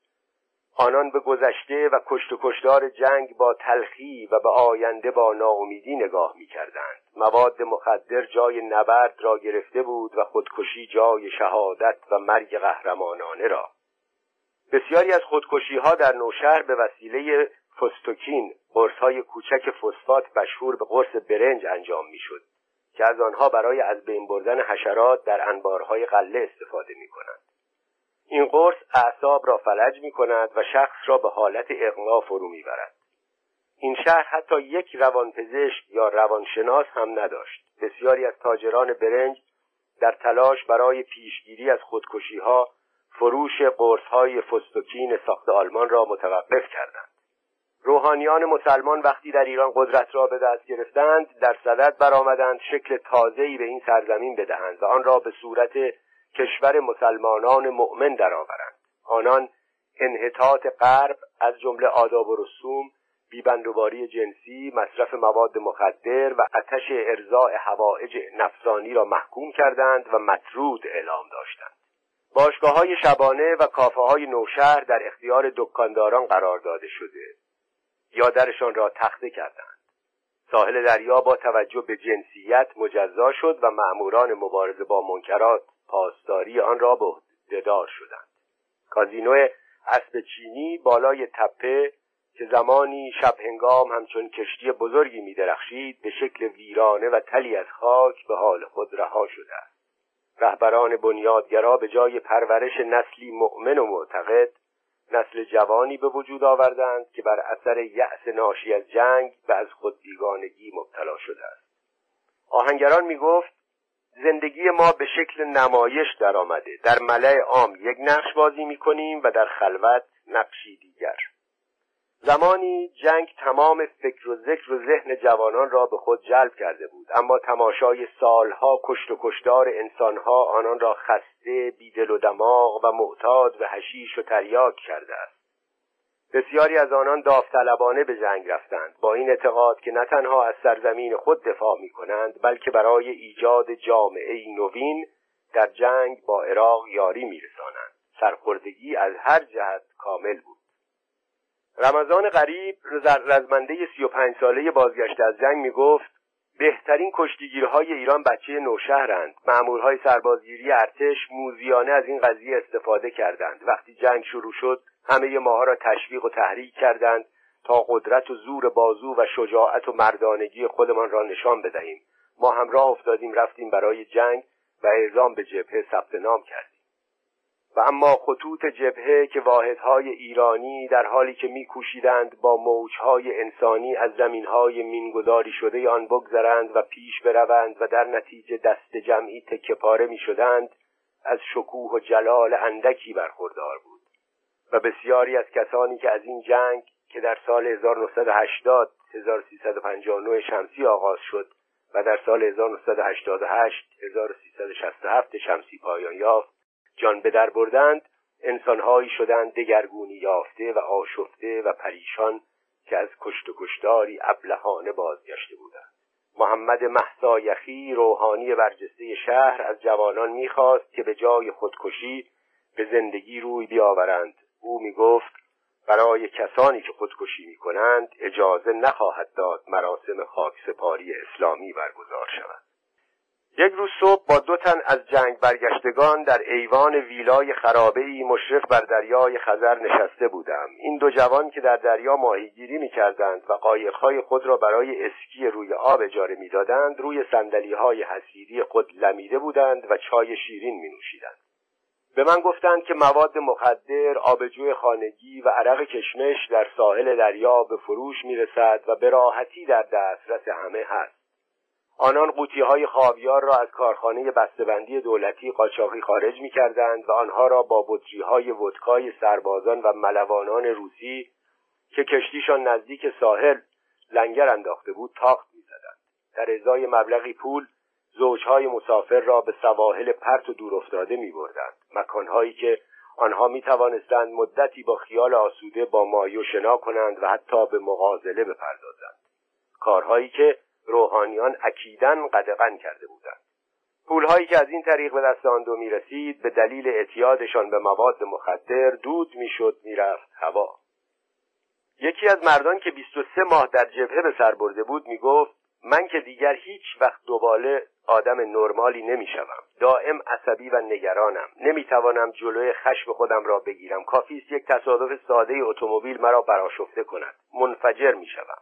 آنان به گذشته و کشت و کشتار جنگ با تلخی و به آینده با ناامیدی نگاه می کردند. مواد مخدر جای نبرد را گرفته بود و خودکشی جای شهادت و مرگ قهرمانانه را بسیاری از خودکشی ها در نوشهر به وسیله فستوکین های کوچک فسفات مشهور به قرص برنج انجام می‌شد که از آنها برای از بین بردن حشرات در انبارهای قله استفاده می کنند. این قرص اعصاب را فلج می کند و شخص را به حالت اغما فرو می برد. این شهر حتی یک روانپزشک یا روانشناس هم نداشت. بسیاری از تاجران برنج در تلاش برای پیشگیری از خودکشی ها فروش قرص های فستوکین ساخت آلمان را متوقف کردند. روحانیان مسلمان وقتی در ایران قدرت را به دست گرفتند در صدد برآمدند شکل تازه‌ای به این سرزمین بدهند و آن را به صورت کشور مسلمانان مؤمن درآورند. آنان انحطاط غرب از جمله آداب و رسوم بیبندوباری جنسی مصرف مواد مخدر و آتش ارزاع هوایج نفسانی را محکوم کردند و مطرود اعلام داشتند. باشگاه های شبانه و کافه های نوشهر در اختیار دکانداران قرار داده شده یا درشان را تخته کردند. ساحل دریا با توجه به جنسیت مجزا شد و مأموران مبارزه با منکرات پاسداری آن را به عهدهدار شدند. کازینو اسب چینی بالای تپه که زمانی شب هنگام همچون کشتی بزرگی می درخشید به شکل ویرانه و تلی از خاک به حال خود رها شده است. رهبران بنیادگرا به جای پرورش نسلی مؤمن و معتقد نسل جوانی به وجود آوردند که بر اثر یأس ناشی از جنگ و از خود بیگانگی مبتلا شده است. آهنگران می گفت زندگی ما به شکل نمایش در آمده. در ملع عام یک نقش بازی می کنیم و در خلوت نقشی دیگر. زمانی جنگ تمام فکر و ذکر و ذهن جوانان را به خود جلب کرده بود. اما تماشای سالها کشت و کشتار انسانها آنان را خسته بیدل و دماغ و معتاد به هشیش و تریاک کرده است. بسیاری از آنان داوطلبانه به جنگ رفتند. با این اعتقاد که نه تنها از سرزمین خود دفاع می کنند بلکه برای ایجاد جامعه نوین در جنگ با عراق یاری می رسانند. سرخوردگی از هر جهت کامل بود. رمضان غریب رزمنده سی و پنج ساله بازگشته از جنگ می گفت بهترین کشتیگیرهای ایران بچه نوشهرند. مأمورهای سربازگیری ارتش موزیانه از این قضیه استفاده کردند. وقتی جنگ شروع شد همه ماها را تشویق و تحریک کردند تا قدرت و زور بازو و شجاعت و مردانگی خودمان را نشان بدهیم. ما هم راه افتادیم رفتیم برای جنگ و اعزام به جبهه ثبت نام کردیم. و اما خطوط جبهه که واحدهای ایرانی در حالی که میکوشیدند با موجهای انسانی از زمینهای مینگذاری شده آن بگذرند و پیش بروند و در نتیجه دست جمعی تکه پاره می‌شدند از شکوه و جلال اندکی برخوردار بود. و بسیاری از کسانی که از این جنگ که در سال 1980 1359 شمسی آغاز شد و در سال 1988 1367 شمسی پایان یافت جان به در بردند انسانهایی شدند دگرگونی یافته و آشفته و پریشان که از کشت و کشتاری ابلهانه بازگشته بودند. محمد محسا یخی روحانی برجسته شهر از جوانان می‌خواست که به جای خودکشی به زندگی روی بیاورند. او می‌گفت برای کسانی که خودکشی می‌کنند اجازه نخواهد داد مراسم خاکسپاری اسلامی برگزار شود. یک روز صبح با دو تن از جنگ برگشتگان در ایوان ویلای خرابه ای مشرف بر دریای خزر نشسته بودم. این دو جوان که در دریا ماهیگیری می‌کردند و قایقهای خود را برای اسکی روی آب اجاره می‌دادند روی سندلی های حسیری خود لمیده بودند و چای شیرین می نوشیدند به من گفتند که مواد مخدر، آبجوی خانگی و عرق کشمش در ساحل دریا به فروش می‌رسد و به راحتی در دسترس همه هست آنان قوطی های خاویار را از کارخانه بسته‌بندی دولتی قاچاقی خارج می کردند و آنها را با بطری های ودکای سربازان و ملوانان روسی که کشتیشان نزدیک ساحل لنگر انداخته بود تاخت می زدند. در ازای مبلغی پول زوجهای مسافر را به سواحل پرت و دور افتاده می بردند. مکانهایی که آنها می توانستند مدتی با خیال آسوده با مایو شنا کنند و حتی به مغازله بپردازند. کارهایی که روحانیان اکیدن قدغن کرده بودند پولهایی که از این طریق به دست آن دو می‌رسید به دلیل اعتیادشان به مواد مخدر دود می‌شد می‌رفت هوا یکی از مردان که 23 ماه در جبهه به سر برده بود می‌گفت من که دیگر هیچ وقت دوباره آدم نرمالی نمی‌شوم. دائم عصبی و نگرانم. نمی‌توانم جلوی خشم خودم را بگیرم. کافی است یک تصادف ساده اتومبیل مرا براشفته کند. منفجر می‌شوم.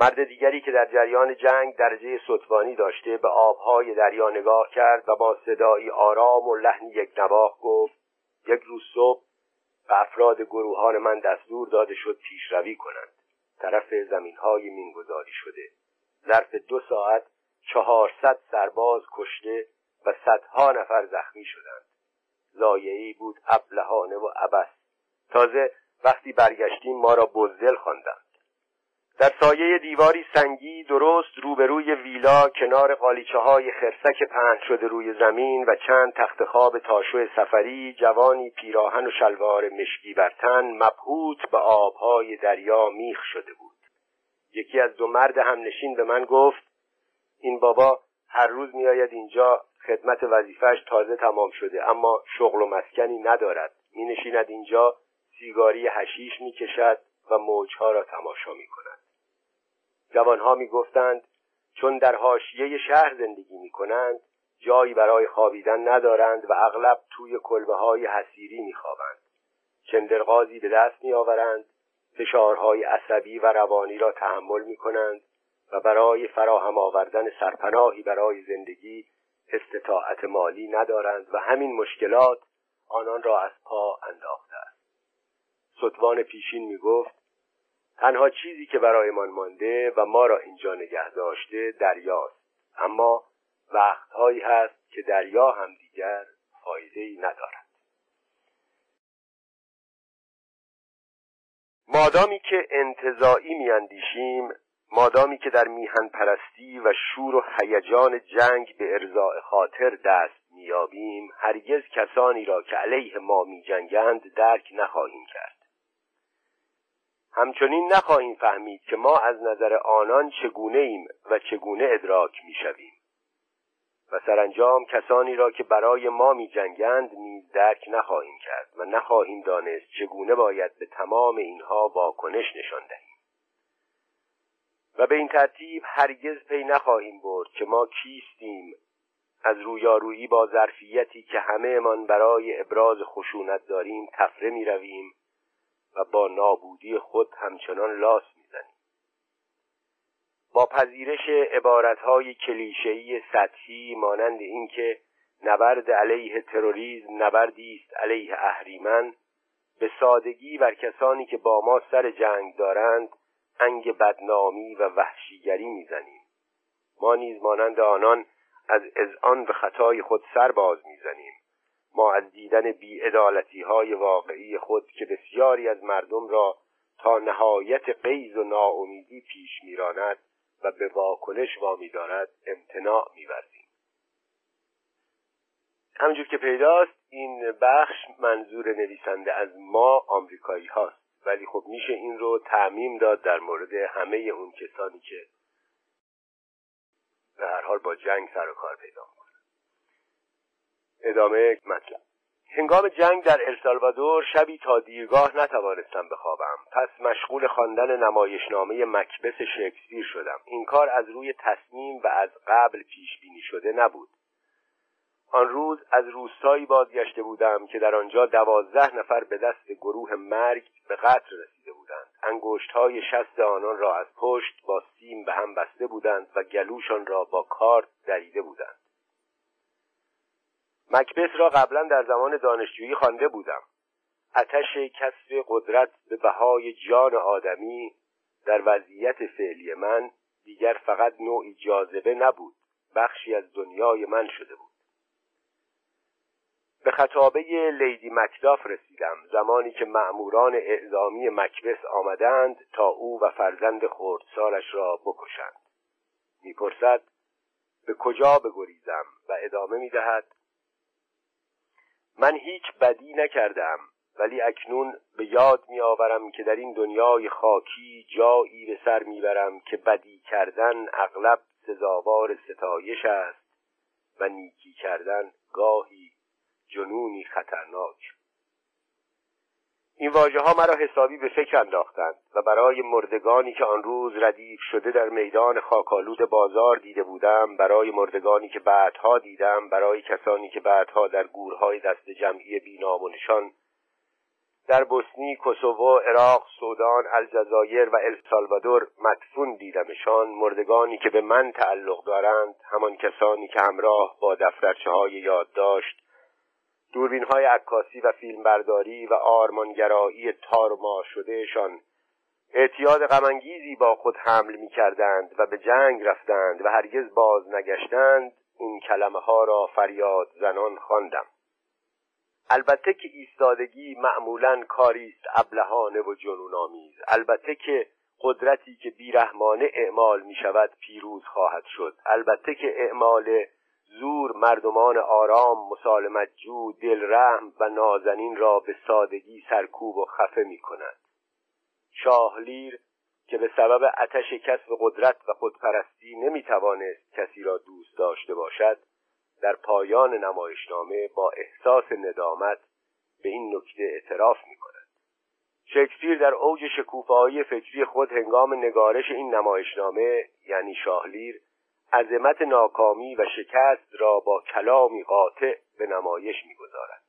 مرد دیگری که در جریان جنگ درجه سطفانی داشته به آبهای دریا نگاه کرد و با صدایی آرام و لحنی یک نواخ گفت یک روز صبح به افراد گروهان من دستور داده شد پیشروی کنند. طرف زمینهای مینگذاری شده. ظرف دو ساعت چهارصد سرباز کشته و صدها نفر زخمی شدند. زایعی بود ابلهانه و عبس تازه وقتی برگشتیم ما را بزدل خواندند. در سایه دیواری سنگی درست روبروی ویلا کنار قالیچه های خرسک پهن شده روی زمین و چند تخت خواب تاشو سفری جوانی پیراهن و شلوار مشکی بر تن مبهوت به آبهای دریا میخ شده بود. یکی از دو مرد همنشین به من گفت این بابا هر روز میآید اینجا خدمت وظیفهش تازه تمام شده اما شغل و مسکنی ندارد. می نشیند اینجا سیگاری هشیش می کشد و موجها را تماشا می کند جوانها می‌گفتند چون در حاشیه شهر زندگی می کنند جایی برای خوابیدن ندارند و اغلب توی کلبه های حسیری میخوابند. چندرغازی به دست میآورند فشارهای عصبی و روانی را تحمل می کنند و برای فراهم آوردن سرپناهی برای زندگی استطاعت مالی ندارند و همین مشکلات آنان را از پا انداخته است. ستوان پیشین می گفت تنها چیزی که برایمان مانده و ما را اینجا نگه داشته دریاست اما وقتهایی هست که دریا هم دیگر فایده ای ندارد. مادامی که انتظاعی میاندیشیم مادامی که در میهن پرستی و شور و هیجان جنگ به ارزاع خاطر دست میابیم هرگز کسانی را که علیه ما میجنگند درک نخواهیم کرد. همچنین نخواهیم فهمید که ما از نظر آنان چگونه ایم و چگونه ادراک می‌شویم. و سرانجام کسانی را که برای ما می جنگند نیز درک نخواهیم کرد و نخواهیم دانست چگونه باید به تمام اینها واکنش نشان دهیم. و به این ترتیب هرگز پی نخواهیم برد که ما کیستیم از رویارویی با ظرفیتی که همهمان برای ابراز خشونت داریم تفره می رویم و با نابودی خود همچنان لاس با پذیرش عبارتهای کلیشهای سطحی مانند اینکه نبرد علیه تروریسم نبردی است علیه اهریمن به سادگی بر کسانی که با ما سر جنگ دارند انگ بدنامی و وحشیگری می‌زنیم. ما نیز مانند آنان از اذعان به خطای خود سر باز می‌زنیم. ما از دیدن بیعدالتی های واقعی خود که بسیاری از مردم را تا نهایت قیز و ناامیدی پیش میراند و به واکنش وامی دارد امتناع میورزیم. همجور که پیداست این بخش منظور نویسنده از ما آمریکایی هاست. ولی خب میشه این رو تعمیم داد در مورد همه اون کسانی که به هر حال با جنگ سر و کار پیدا می‌کنن. ادامه مطلب. هنگام جنگ در السالوادور شبی تا دیرگاه نتوانستم بخوابم. پس مشغول خواندن نمایشنامه مکبس شکسپیر شدم. این کار از روی تصمیم و از قبل پیش بینی شده نبود. آن روز از روستایی بازگشته بودم که در آنجا دوازده نفر به دست گروه مرگ به قتل رسیده بودند. انگشت های شست آنان را از پشت با سیم به هم بسته بودند و گلوشان را با کارت دریده بودند. مکبس را قبلا در زمان دانشجویی خوانده بودم. اتش کسب قدرت به بهای جان آدمی در وضعیت فعلی من دیگر فقط نوعی جاذبه نبود بخشی از دنیای من شده بود. به خطابه لیدی مکداف رسیدم زمانی که مأموران اعزامی مکبس آمدند تا او و فرزند خردسالش را بکشند. می‌پرسد به کجا بگریزم و ادامه می‌دهد؟ من هیچ بدی نکردم ولی اکنون به یاد میآورم که در این دنیای خاکی جایی به سر می‌برم که بدی کردن اغلب سزاوار ستایش است و نیکی کردن گاهی جنونی خطرناک. این واژه ها مرا حسابی به فکر انداختند و برای مردگانی که آن روز ردیف شده در میدان خاکالود بازار دیده بودم برای مردگانی که بعدها دیدم برای کسانی که بعدها در گورهای دست جمعی بینام و نشان در بوسنی، کوسوو، عراق، سودان، الجزایر و السالوادور مدفون دیدمشان مردگانی که به من تعلق دارند همان کسانی که همراه با دفترچه های یادداشت دوربین های عکاسی و فیلمبرداری و آرمانگرایی تارما شدهشان اعتیاد غمانگیزی با خود حمل می کردند و به جنگ رفتند و هرگز باز نگشتند این کلمه ها را فریاد زنان خواندم. البته که ایستادگی معمولا کاری است ابلهانه و جنون آمیز البته که قدرتی که بیرحمانه اعمال می شود پیروز خواهد شد البته که اعمال زور مردمان آرام مسالمت جو دلرحم و نازنین را به سادگی سرکوب و خفه می کند شاهلیر که به سبب اتش کسب قدرت و خودپرستی نمی توانست کسی را دوست داشته باشد در پایان نمایشنامه با احساس ندامت به این نکته اعتراف می کند شکسپیر در اوج شکوفایی فکری خود هنگام نگارش این نمایشنامه یعنی شاهلیر عظمت ناکامی و شکست را با کلامی قاطع به نمایش می‌گذارد.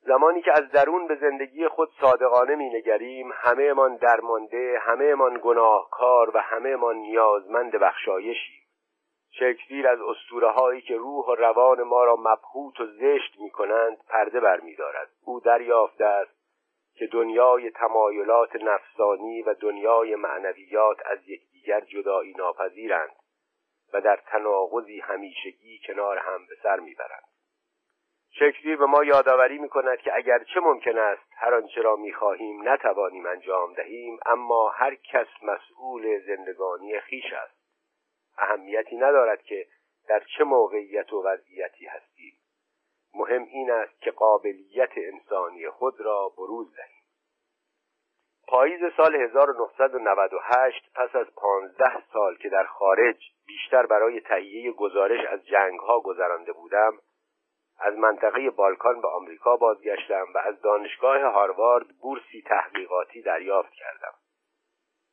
زمانی که از درون به زندگی خود صادقانه مینگریم همهمان درمانده همهمان گناهکار و همهمان نیازمند بخشایشیم شکسپیر از اسطوره هایی که روح و روان ما را مبهوت و زشت می کنند پرده برمیدارد او دریافته است که دنیای تمایلات نفسانی و دنیای معنویات از یکدیگر جدایی ناپذیرند. و در تناقضی همیشگی کنار هم به سر می‌برند. شکسپیر به ما یادآوری می‌کند که اگرچه ممکن است هر آنچه را می‌خواهیم نتوانیم انجام دهیم اما هر کس مسئول زندگانی خیش است. اهمیتی ندارد که در چه موقعیت و وضعیتی هستیم. مهم این است که قابلیت انسانی خود را بروز دهیم. پاییز سال 1998 پس از پانزده سال که در خارج بیشتر برای تهیه گزارش از جنگ ها گذرانده بودم از منطقه بالکان به آمریکا بازگشتم و از دانشگاه هاروارد بورسی تحقیقاتی دریافت کردم.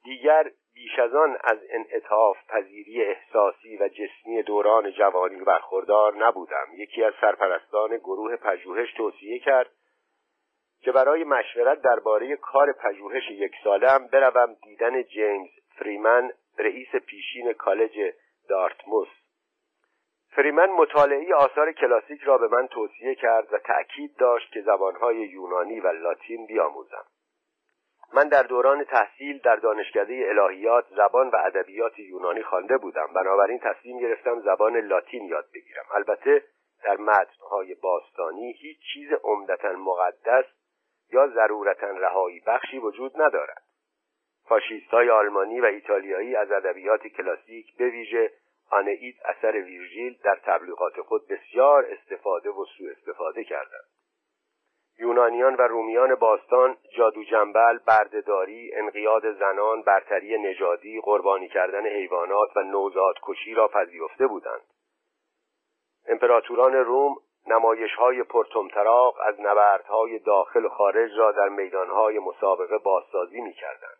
دیگر بیش از آن از انعطاف پذیری احساسی و جسمی دوران جوانی برخوردار نبودم. یکی از سرپرستان گروه پژوهش توصیه کرد که برای مشورت درباره کار پژوهش یک سالم بروم دیدن جیمز فریمن رئیس پیشین کالج دارتموس. فریمن مطالعه آثار کلاسیک را به من توصیه کرد و تأکید داشت که زبانهای یونانی و لاتین بیاموزم. من در دوران تحصیل در دانشکده الهیات زبان و ادبیات یونانی خوانده بودم. بنابراین تصمیم گرفتم زبان لاتین یاد بگیرم. البته در متنهای باستانی هیچ چیز عمدتا مقدس یا ضرورتا رهایی بخشی وجود ندارد. فاشیست های آلمانی و ایتالیایی از ادبیات کلاسیک به ویژه آنئید اثر ویرژیل در تبلیغات خود بسیار استفاده و سوء استفاده کردند. یونانیان و رومیان باستان جادو جنبل بردهداری انقیاد زنان برتری نژادی قربانی کردن حیوانات و نوزاد کشی را پذیرفته بودند. امپراتوران روم نمایش های پرتمطراق از نبردهای داخل و خارج را در میدانهای مسابقه بازسازی می کردند.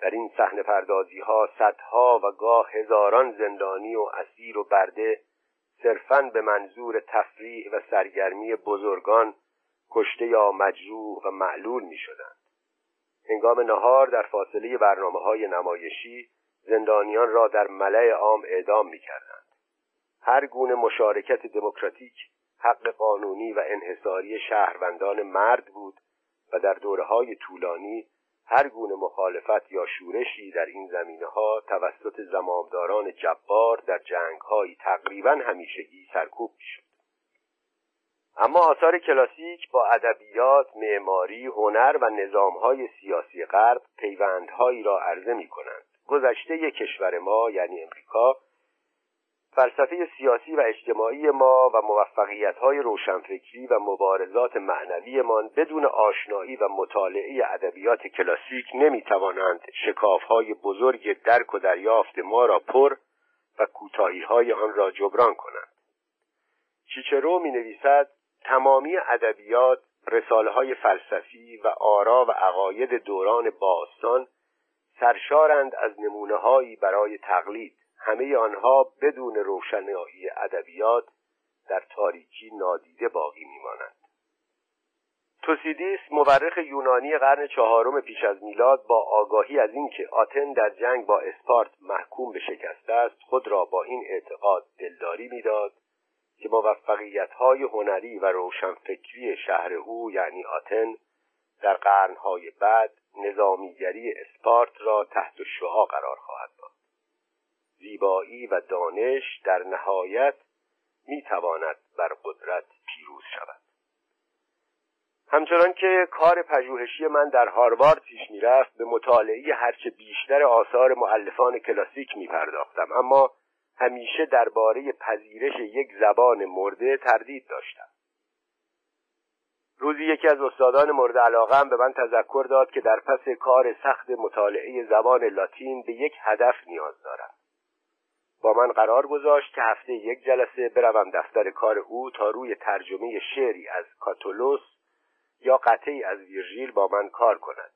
در این صحنه پردازی ها صدها و گاه هزاران زندانی و اسیر و برده صرفاً به منظور تفریح و سرگرمی بزرگان کشته یا مجروح و معلول می شدند. هنگام نهار در فاصله برنامه های نمایشی زندانیان را در ملع عام اعدام می کردند. هر گونه مشارکت دموکراتیک حق قانونی و انحصاری شهروندان مرد بود و در دوره های طولانی هر گونه مخالفت یا شورشی در این زمینه ها توسط زمامداران جبار در جنگ های تقریبا همیشگی سرکوب شد. اما آثار کلاسیک با ادبیات، معماری، هنر و نظامهای سیاسی غرب پیوندهایی را عرضه می کنند. گذشته کشور ما یعنی امریکا فلسفه سیاسی و اجتماعی ما و موفقیت های روشنفکری و مبارزات معنویمان بدون آشنایی و مطالعه ادبیات کلاسیک نمی توانند شکاف های بزرگ درک و دریافت ما را پر و کوتاهی های آن را جبران کنند. چیچرو می نویسد تمامی ادبیات رساله های فلسفی و آرا و عقاید دوران باستان سرشارند از نمونه برای تقلید همه آنها بدون روشنایی ادبیات در تاریکی نادیده باقی میمانند. توسیدیس مورخ یونانی قرن چهارم پیش از میلاد با آگاهی از اینکه آتن در جنگ با اسپارت محکوم به شکست است خود را با این اعتقاد دلداری می‌داد که موفقیت‌های هنری و روشنفکری شهر او یعنی آتن در قرنهای بعد نظامیگری اسپارت را تحت شعا قرار خواهد داد. زیبایی و دانش در نهایت می‌تواند بر قدرت پیروز شود. همچنان که کار پژوهشی من در هاروارد پیش می‌رفت به مطالعه هرچه بیشتر آثار معلفان کلاسیک میپرداختم. اما همیشه درباره پذیرش یک زبان مرده تردید داشتم. روزی یکی از استادان مورد علاقه به من تذکر داد که در پس کار سخت مطالعه زبان لاتین به یک هدف نیاز دارم. با من قرار گذاشت که هفته یک جلسه بروم دفتر کار او تا روی ترجمه شعری از کاتولوس یا قطعی از ویرژیل با من کار کند.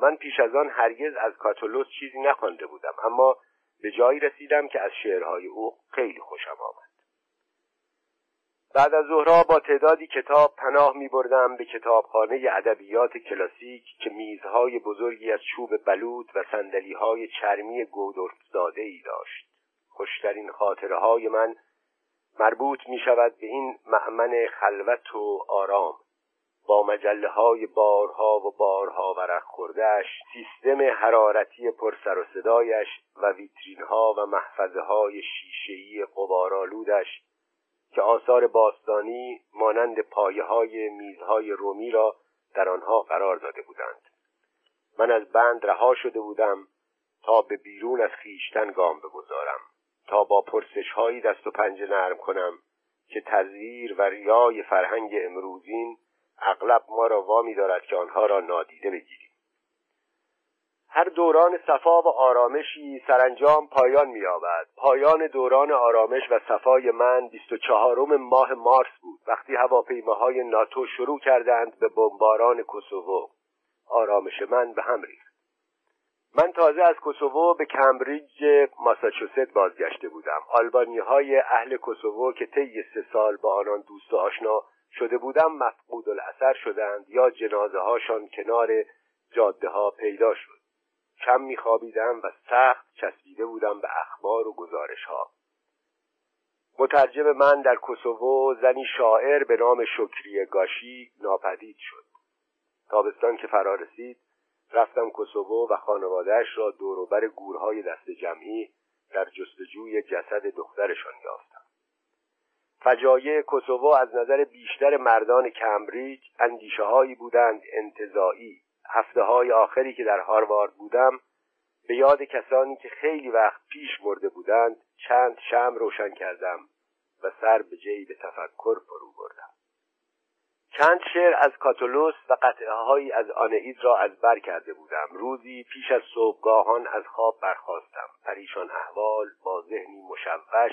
من پیش از آن هرگز از کاتولوس چیزی نخوانده بودم اما به جایی رسیدم که از شعرهای او خیلی خوشم آمد. بعد از ظهرها با تعدادی کتاب پناه می بردم به کتابخانه ادبیات کلاسیک که میزهای بزرگی از چوب بلود و های چرمی گودرزاده ای داشت. خوشترین خاطره های من مربوط می شود به این معمن خلوت و آرام. با مجله های بارها و بارها ورق خوردهش سیستم حرارتی پرسر و صدایش و ویترین ها و محفظه های شیشهی قبارالودش که آثار باستانی مانند پایه های میزهای رومی را در آنها قرار داده بودند. من از بند رها شده بودم تا به بیرون از خیشتن گام بگذارم. تا با پرسش هایی دست و پنجه نرم کنم که تزویر و ریای فرهنگ امروزین اغلب ما را وامی دارد که آنها را نادیده بگیریم. هر دوران صفا و آرامشی سرانجام پایان می‌یابد. پایان دوران آرامش و صفای من بیست و چهارم ماه مارس بود. وقتی هواپیماهای ناتو شروع کردند به بمباران کوسوو آرامش من به هم ریخت. من تازه از کوسوو به کمبریج ماساچوست بازگشته بودم. آلبانی های اهل کوسوو که طی سه سال با آنان دوست و آشنا شده بودم مفقود الاثر شدند یا جنازه هاشان کنار جاده ها پیدا شد. کم میخوابیدم و سخت چسبیده بودم به اخبار و گزارش ها مترجم من در کوسوو زنی شاعر به نام شکری گاشی ناپدید شد. تابستان که فرا رسید رفتم کوسوو و خانوادهش را دوروبر گورهای دست جمعی در جستجوی جسد دخترشان یافتم. فجایع کوسوو از نظر بیشتر مردان کمبریج اندیشه هایی بودند انتظایی هفته های آخری که در هاروارد بودم به یاد کسانی که خیلی وقت پیش مرده بودند چند شم روشن کردم و سر به جیب تفکر فرو بردم. چند شعر از کاتولوس و قطعه هایی از آنئید را از بر کرده بودم. روزی پیش از صبحگاهان از خواب برخواستم پریشان احوال با ذهنی مشوش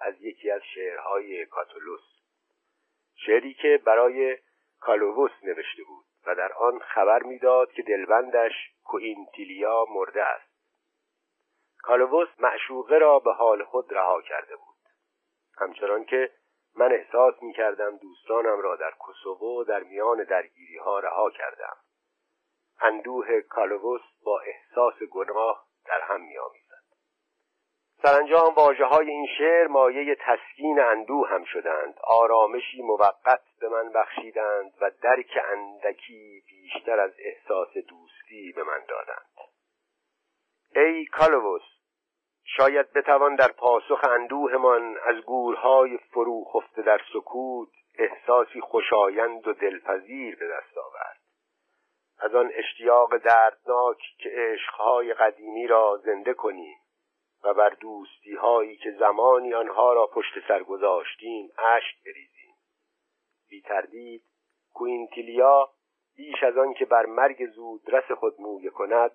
از یکی از شعرهای کاتولوس. شعری که برای کالووس نوشته بود و در آن خبر می‌داد که دلبندش کوینتیلیا مرده است. کالووس معشوقه را به حال خود رها کرده بود. همچنان که من احساس می کردم دوستانم را در کوسوو در میان درگیری ها رها کردم. اندوه کالووس با احساس گناه در هم می آمیزد سرانجام واجه های این شعر مایه تسکین اندوه هم شدند. آرامشی موقت به من بخشیدند و درک اندکی بیشتر از احساس دوستی به من دادند. ای کالووس شاید بتوان در پاسخ اندوهمان از گورهای فرو خفته در سکوت احساسی خوشایند و دلپذیر به دست آورد. از آن اشتیاق دردناک که عشقهای قدیمی را زنده کنیم و بر دوستی هایی که زمانی آنها را پشت سر گذاشتیم اشک بریزیم. بی تردید کوینتیلیا بیش از آن که بر مرگ زود رس خود مویه کند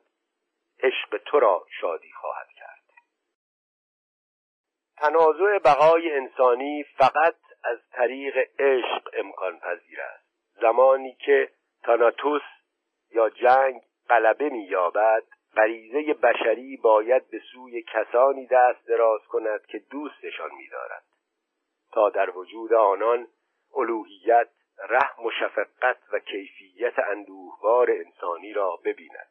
عشق تو را شادی خواهد کرد. تنازع بقای انسانی فقط از طریق عشق امکان پذیر است. زمانی که تاناتوس یا جنگ غلبه مییابد غریزه بشری باید به سوی کسانی دست دراز کند که دوستشان می‌دارد تا در وجود آنان الوهیت رحم و شفقت و کیفیت اندوهوار انسانی را ببیند.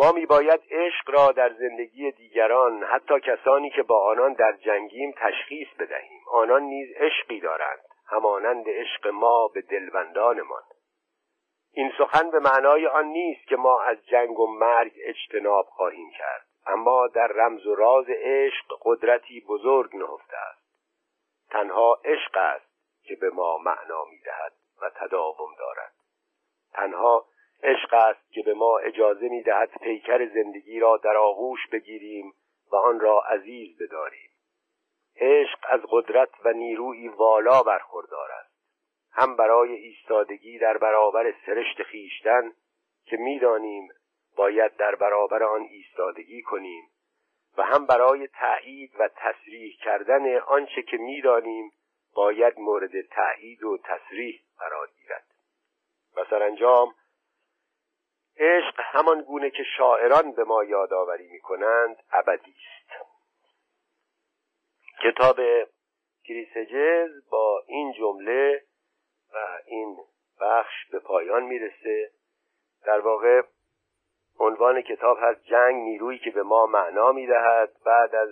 ما میباید عشق را در زندگی دیگران حتی کسانی که با آنان در جنگیم تشخیص بدهیم. آنان نیز عشقی دارند همانند عشق ما به دلبندانمان. این سخن به معنای آن نیست که ما از جنگ و مرگ اجتناب خواهیم کرد اما در رمز و راز عشق قدرتی بزرگ نهفته است. تنها عشق است که به ما معنا می‌دهد و تداوم دارد. تنها عشق است که به ما اجازه می‌دهد پیکر زندگی را در آغوش بگیریم و آن را عزیز بداریم. عشق از قدرت و نیروی والا برخوردار است. هم برای ایستادگی در برابر سرشت خیشتن که می‌دانیم باید در برابر آن ایستادگی کنیم و هم برای تأیید و تصریح کردن آنچه که می‌دانیم باید مورد تأیید و تصریح قرار گیرد. و سرانجام عشق همان گونه که شاعران به ما یادآوری می‌کنند ابدی است. کتاب کریسجز با این جمله و این بخش به پایان می‌رسه. در واقع عنوان کتاب هست جنگ نیرویی که به ما معنا می‌دهد. بعد از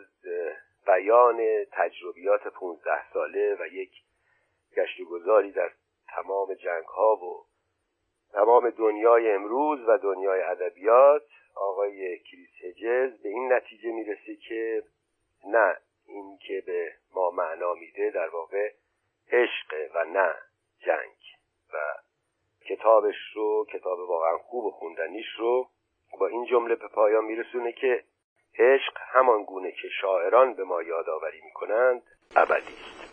بیان تجربیات 15 ساله و یک گشت گذاری در تمام جنگ ها و تمام دنیای امروز و دنیای ادبیات آقای کریس هجز به این نتیجه می‌رسه که نه این که به ما معنا میده در واقع عشق و نه جنگ و کتابش رو کتاب واقعا خوب و خوندنیش رو با این جمله به پایان میرسونه که عشق همان گونه که شاعران به ما یادآوری می‌کنند ابدی است.